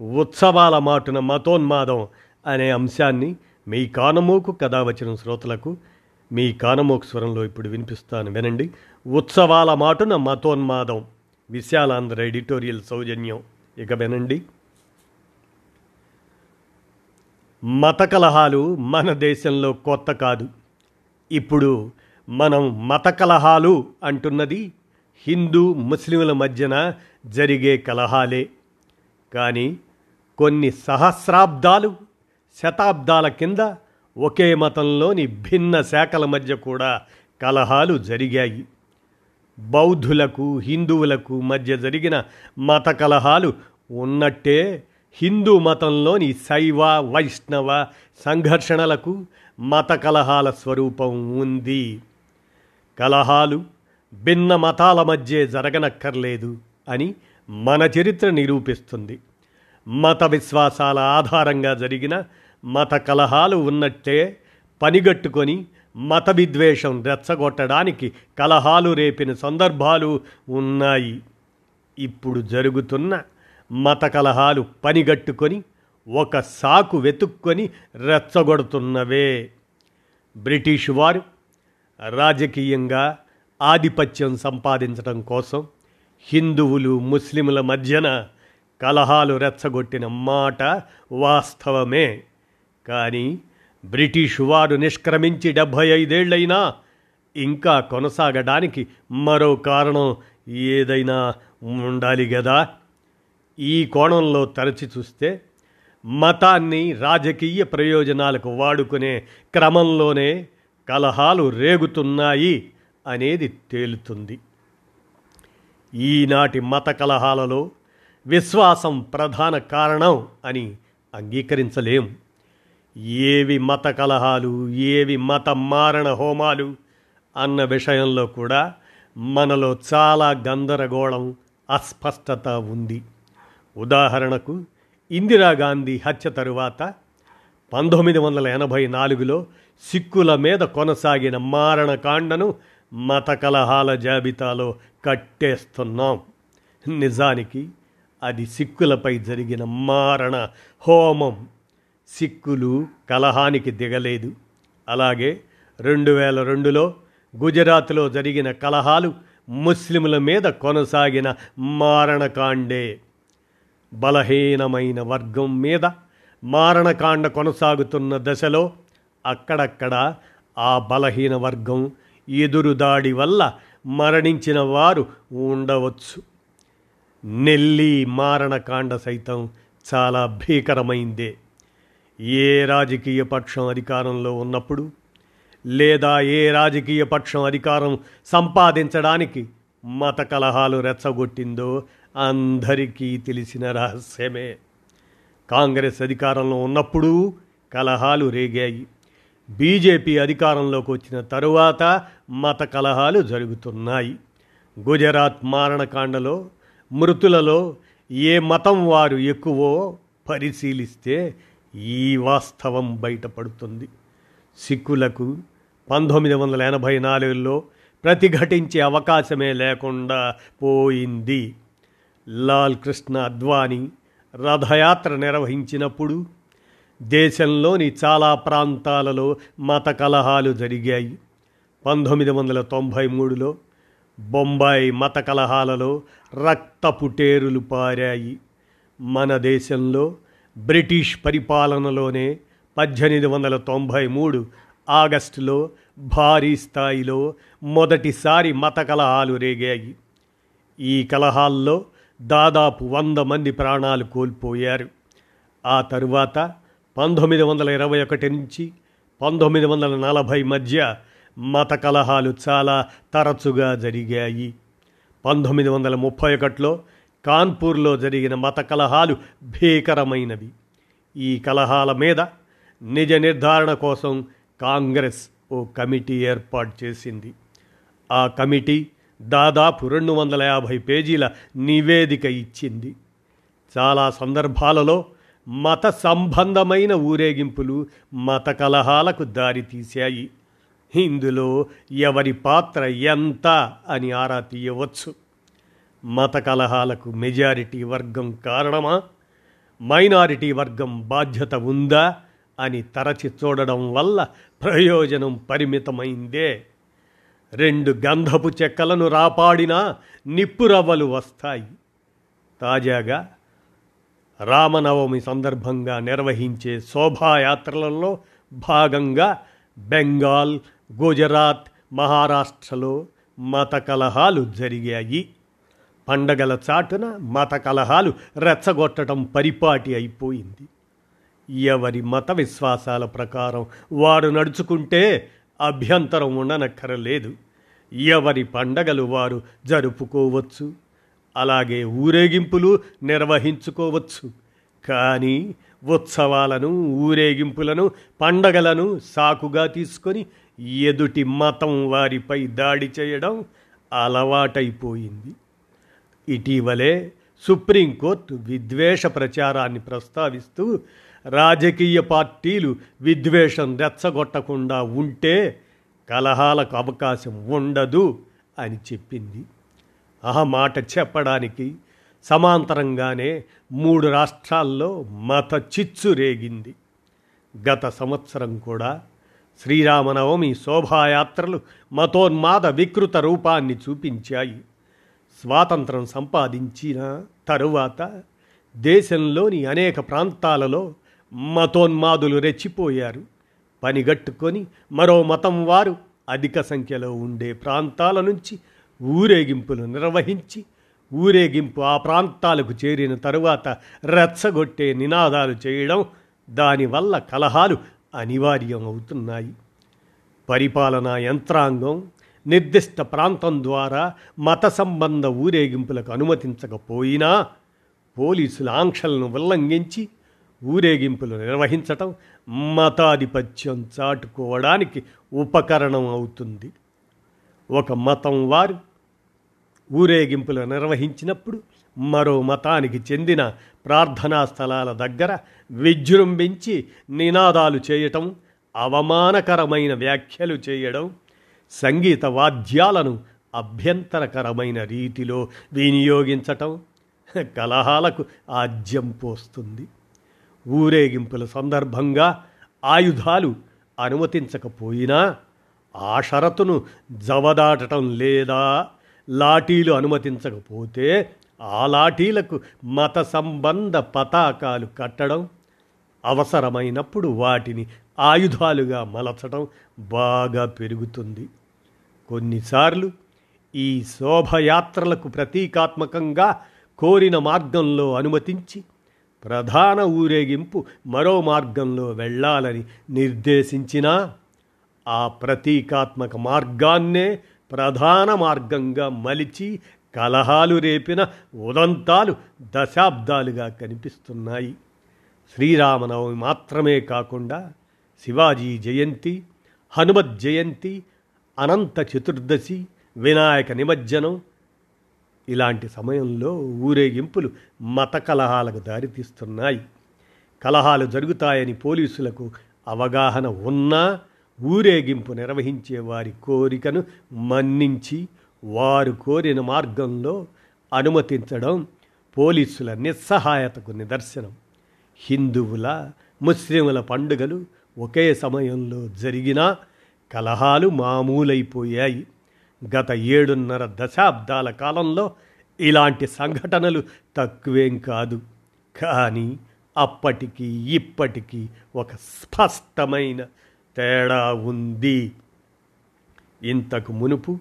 ఉత్సవాల మాటున మతోన్మాదం అనే అంశాన్ని మీ కానమోకు కథ వచ్చిన శ్రోతలకు మీ కానమోకు స్వరంలో ఇప్పుడు వినిపిస్తాను వినండి. ఉత్సవాల మాటున మతోన్మాదం విశాలాంధ్ర ఎడిటోరియల్ సౌజన్యం. ఇక వినండి. మత కలహాలు మన దేశంలో కొత్త కాదు. ఇప్పుడు మనం మత కలహాలు అంటున్నది హిందూ ముస్లింల మధ్యన జరిగే కలహాలే. కానీ కొన్ని సహస్రాబ్దాలు శతాబ్దాల కింద ఒకే మతంలోని భిన్న శాఖల మధ్య కూడా కలహాలు జరిగాయి. బౌద్ధులకు హిందువులకు మధ్య జరిగిన మత కలహాలు ఉన్నట్టే హిందూ మతంలోని శైవ వైష్ణవ సంఘర్షణలకు మత కలహాల స్వరూపం ఉంది. కలహాలు భిన్న మతాల మధ్య జరగనక్కర్లేదు అని మన చరిత్ర నిరూపిస్తుంది. మత విశ్వాసాల ఆధారంగా జరిగిన మత కలహాలు ఉన్నట్టే పనిగట్టుకొని మత విద్వేషం రెచ్చగొట్టడానికి కలహాలు రేపిన సందర్భాలు ఉన్నాయి. ఇప్పుడు జరుగుతున్న మత కలహాలు పనిగట్టుకొని ఒక సాకు వెతుక్కొని రెచ్చగొడుతున్నవే. బ్రిటిష్ వారు రాజకీయంగా ఆధిపత్యం సంపాదించడం కోసం హిందువులు ముస్లింల మధ్యన కలహాలు రెచ్చగొట్టిన మాట వాస్తవమే. కానీ బ్రిటిష్ వారు నిష్క్రమించి డెబ్భై ఐదేళ్ళైనా ఇంకా కొనసాగడానికి మరో కారణం ఏదైనా ఉండాలి కదా ఈ కోణంలో తరచి చూస్తే మతాన్ని రాజకీయ ప్రయోజనాలకు వాడుకునే క్రమంలోనే కలహాలు రేగుతున్నాయి అనేది తేలుతుంది. ఈనాటి మత కలహాలలో విశ్వాసం ప్రధాన కారణం అని అంగీకరించలేం. ఏవి మత కలహాలు ఏవి మత మారణ హోమాలు అన్న విషయంలో కూడా మనలో చాలా గందరగోళం అస్పష్టత ఉంది. ఉదాహరణకు ఇందిరాగాంధీ హత్య తరువాత పంతొమ్మిది వందల ఎనభై నాలుగులో సిక్కుల మీద కొనసాగిన మారణకాండను మత కలహాల జాబితాలో కట్టేస్తున్నాం. నిజానికి అది సిక్కులపై జరిగిన మారణ హోమం. సిక్కులు కలహానికి దిగలేదు. అలాగే రెండు వేల రెండులో గుజరాత్లో జరిగిన కలహాలు ముస్లింల మీద కొనసాగిన మారణకాండే. బలహీనమైన వర్గం మీద మారణకాండ కొనసాగుతున్న దశలో అక్కడక్కడ ఆ బలహీన వర్గం ఎదురుదాడి వల్ల మరణించిన వారు ఉండవచ్చు. నెల్లి మారణకాండ సైతం చాలా భీకరమైందే. ఏ రాజకీయ పక్షం అధికారంలో ఉన్నప్పుడు లేదా ఏ రాజకీయ పక్షం అధికారం సంపాదించడానికి మత కలహాలు రెచ్చగొట్టిందో అందరికీ తెలిసిన రహస్యమే. కాంగ్రెస్ అధికారంలో ఉన్నప్పుడు కలహాలు రేగాయి. బీజేపీ అధికారంలోకి వచ్చిన తరువాత మత కలహాలు జరుగుతున్నాయి. గుజరాత్ మారణకాండలో మృతులలో ఏ మతం వారు ఎక్కువో పరిశీలిస్తే ఈ వాస్తవం బయటపడుతుంది. సిక్కులకు పంతొమ్మిది వందల ఎనభై నాలుగులో ప్రతిఘటించే అవకాశమే లేకుండా పోయింది. లాల్ కృష్ణ అద్వానీ రథయాత్ర నిర్వహించినప్పుడు దేశంలోని చాలా ప్రాంతాలలో మత కలహాలు జరిగాయి. పంతొమ్మిది వందల తొంభై మూడులో బొంబాయి మత కలహాలలో రక్తపుటేరులు పారాయి. మన దేశంలో బ్రిటిష్ పరిపాలనలోనే పద్దెనిమిది వందల తొంభై మూడు ఆగస్టులో భారీ స్థాయిలో మొదటిసారి మత కలహాలు రేగాయి. ఈ కలహాల్లో దాదాపు వంద మంది ప్రాణాలు కోల్పోయారు. ఆ తరువాత పంతొమ్మిది వందల ఇరవై ఒకటి నుంచి పంతొమ్మిది వందల నలభై మధ్య మత కలహాలు చాలా తరచుగా జరిగాయి. పంతొమ్మిది వందల ముప్పై ఒకటిలో కాన్పూర్లో జరిగిన మత కలహాలు భీకరమైనవి. ఈ కలహాల మీద నిజ నిర్ధారణ కోసం కాంగ్రెస్ ఓ కమిటీ ఏర్పాటు చేసింది. ఆ కమిటీ దాదాపు రెండు వందల యాభై పేజీల నివేదిక ఇచ్చింది. చాలా సందర్భాలలో మత సంబంధమైన ఊరేగింపులు మత కలహాలకు దారితీశాయి. ఇందులో ఎవరి పాత్ర ఎంత అని ఆరా తీయవచ్చు. మత కలహాలకు మెజారిటీ వర్గం కారణమా? మైనారిటీ వర్గం బాధ్యత ఉందా? అని తరచి చూడడం వల్ల ప్రయోజనం పరిమితమైందే. రెండు గంధపు చెక్కలను రాపాడినా నిప్పురవ్వలు వస్తాయి. తాజాగా రామనవమి సందర్భంగా నిర్వహించే శోభాయాత్రలలో భాగంగా బెంగాల్ గుజరాత్ మహారాష్ట్రలో మత కలహాలు జరిగాయి. పండగల చాటున మత కలహాలు రెచ్చగొట్టడం పరిపాటి అయిపోయింది. ఎవరి మత విశ్వాసాల ప్రకారం వారు నడుచుకుంటే అభ్యంతరం ఉండనక్కరలేదు. ఎవరి పండగలు వారు జరుపుకోవచ్చు అలాగే ఊరేగింపులు నిర్వహించుకోవచ్చు. కానీ ఉత్సవాలను ఊరేగింపులను పండగలను సాకుగా తీసుకొని ఎదుటి మతం వారిపై దాడి చేయడం అలవాటైపోయింది. ఇటీవలే సుప్రీంకోర్టు విద్వేష ప్రచారాన్ని ప్రస్తావిస్తూ రాజకీయ పార్టీలు విద్వేషం రెచ్చగొట్టకుండా ఉంటే కలహాలకు అవకాశం ఉండదు అని చెప్పింది. ఆ మాట చెప్పడానికి సమాంతరంగానే మూడు రాష్ట్రాల్లో మత చిచ్చు రేగింది. గత సంవత్సరం కూడా శ్రీరామనవమి శోభాయాత్రలు మతోన్మాద వికృత రూపాన్ని చూపించాయి. స్వాతంత్రం సంపాదించిన తరువాత దేశంలోని అనేక ప్రాంతాలలో మతోన్మాదులు రెచ్చిపోయారు. పనిగట్టుకొని మరో మతం వారు అధిక సంఖ్యలో ఉండే ప్రాంతాల నుంచి ఊరేగింపులు నిర్వహించి ఊరేగింపు ఆ ప్రాంతాలకు చేరిన తరువాత రెచ్చగొట్టే నినాదాలు చేయడం దానివల్ల కలహాలు అనివార్యం అవుతున్నాయి పరిపాలనా యంత్రాంగం నిర్దిష్ట ప్రాంతం ద్వారా మత సంబంధ ఊరేగింపులకు అనుమతించకపోయినా పోలీసుల ఆంక్షలను ఉల్లంఘించి ఊరేగింపులు నిర్వహించటం మతాధిపత్యం చాటుకోవడానికి ఉపకరణం అవుతుంది. ఒక మతం వారు ఊరేగింపులు నిర్వహించినప్పుడు మరో మతానికి చెందిన ప్రార్థనా స్థలాల దగ్గర విజృంభించి నినాదాలు చేయటం అవమానకరమైన వ్యాఖ్యలు చేయడం సంగీత వాద్యాలను అభ్యంతరకరమైన రీతిలో వినియోగించటం కలహాలకు ఆజ్యం పోస్తుంది. ఊరేగింపుల సందర్భంగా ఆయుధాలు అనుమతించకపోయినా ఆ షరతును జవదాటటం లేదా లాఠీలు అనుమతించకపోతే ఆ లాఠీలకు మత సంబంధ పతాకాలు కట్టడం అవసరమైనప్పుడు వాటిని ఆయుధాలుగా మలచడం బాగా పెరుగుతుంది. కొన్నిసార్లు ఈ శోభయాత్రలకు ప్రతీకాత్మకంగా కోరిన మార్గంలో అనుమతించి ప్రధాన ఊరేగింపు మరో మార్గంలో వెళ్ళాలని నిర్దేశించినా ఆ ప్రతీకాత్మక మార్గాన్నే ప్రధాన మార్గంగా మలిచి కలహాలు రేపిన ఉదంతాలు దశాబ్దాలుగా కనిపిస్తున్నాయి. శ్రీరామనవమి మాత్రమే కాకుండా శివాజీ జయంతి హనుమత్ జయంతి అనంత చతుర్దశి వినాయక నిమజ్జనం ఇలాంటి సమయంలో ఊరేగింపులు మత కలహాలకు దారితీస్తున్నాయి. కలహాలు జరుగుతాయని పోలీసులకు అవగాహన ఉన్నా ఊరేగింపు నిర్వహించే వారి కోరికను మన్నించి వారు కోరిన మార్గంలో అనుమతించడం పోలీసుల నిస్సహాయతకు నిదర్శనం. హిందువుల ముస్లింల పండుగలు ఒకే సమయంలో జరిగినా కలహాలు మామూలైపోయాయి. గత ఏడున్నర దశాబ్దాల కాలంలో ఇలాంటి సంఘటనలు తక్కువేం కాదు. కానీ అప్పటికి ఇప్పటికీ ఒక స్పష్టమైన తేడా ఉంది. ఇంతకు మునుపు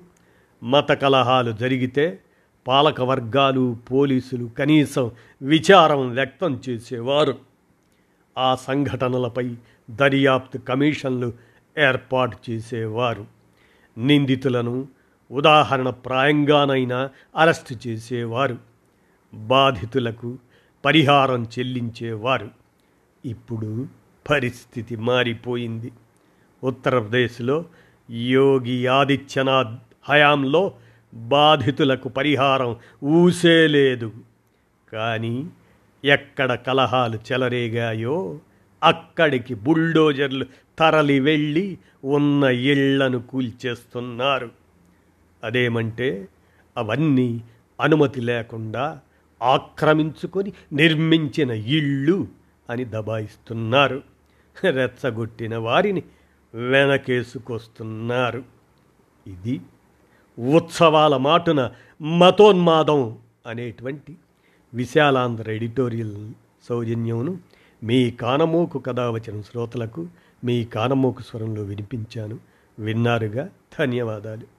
మత కలహాలు జరిగితే పాలక వర్గాలు పోలీసులు కనీసం విచారం వ్యక్తం చేసేవారు. ఆ సంఘటనలపై దర్యాప్తు కమిషన్లు ఏర్పాటు చేసేవారు. నిందితులను ఉదాహరణ ప్రాయంగానైనా అరెస్టు చేసేవారు. బాధితులకు పరిహారం చెల్లించేవారు. ఇప్పుడు పరిస్థితి మారిపోయింది. ఉత్తరప్రదేశ్లో యోగి ఆదిత్యనాథ్ హయాంలో బాధితులకు పరిహారం ఊసేలేదు కానీ ఎక్కడ కలహాలు చెలరేగాయో అక్కడికి బుల్డోజర్లు తరలి వెళ్ళి ఉన్న ఇళ్ళను కూల్చేస్తున్నారు. అదేమంటే అవన్నీ అనుమతి లేకుండా ఆక్రమించుకొని నిర్మించిన ఇళ్ళు అని దబాయిస్తున్నారు. రెచ్చగొట్టిన వారిని వెనకేసుకొస్తున్నారు. ఇది ఉత్సవాల మాటున మతోన్మాదం అనేటువంటి విశాలాంధ్ర ఎడిటోరియల్ సౌజన్యమును మీ కానమోకు కథ వచ్చిన శ్రోతలకు మీ కానమోకు స్వరంలో వినిపించాను. విన్నారుగా. ధన్యవాదాలు.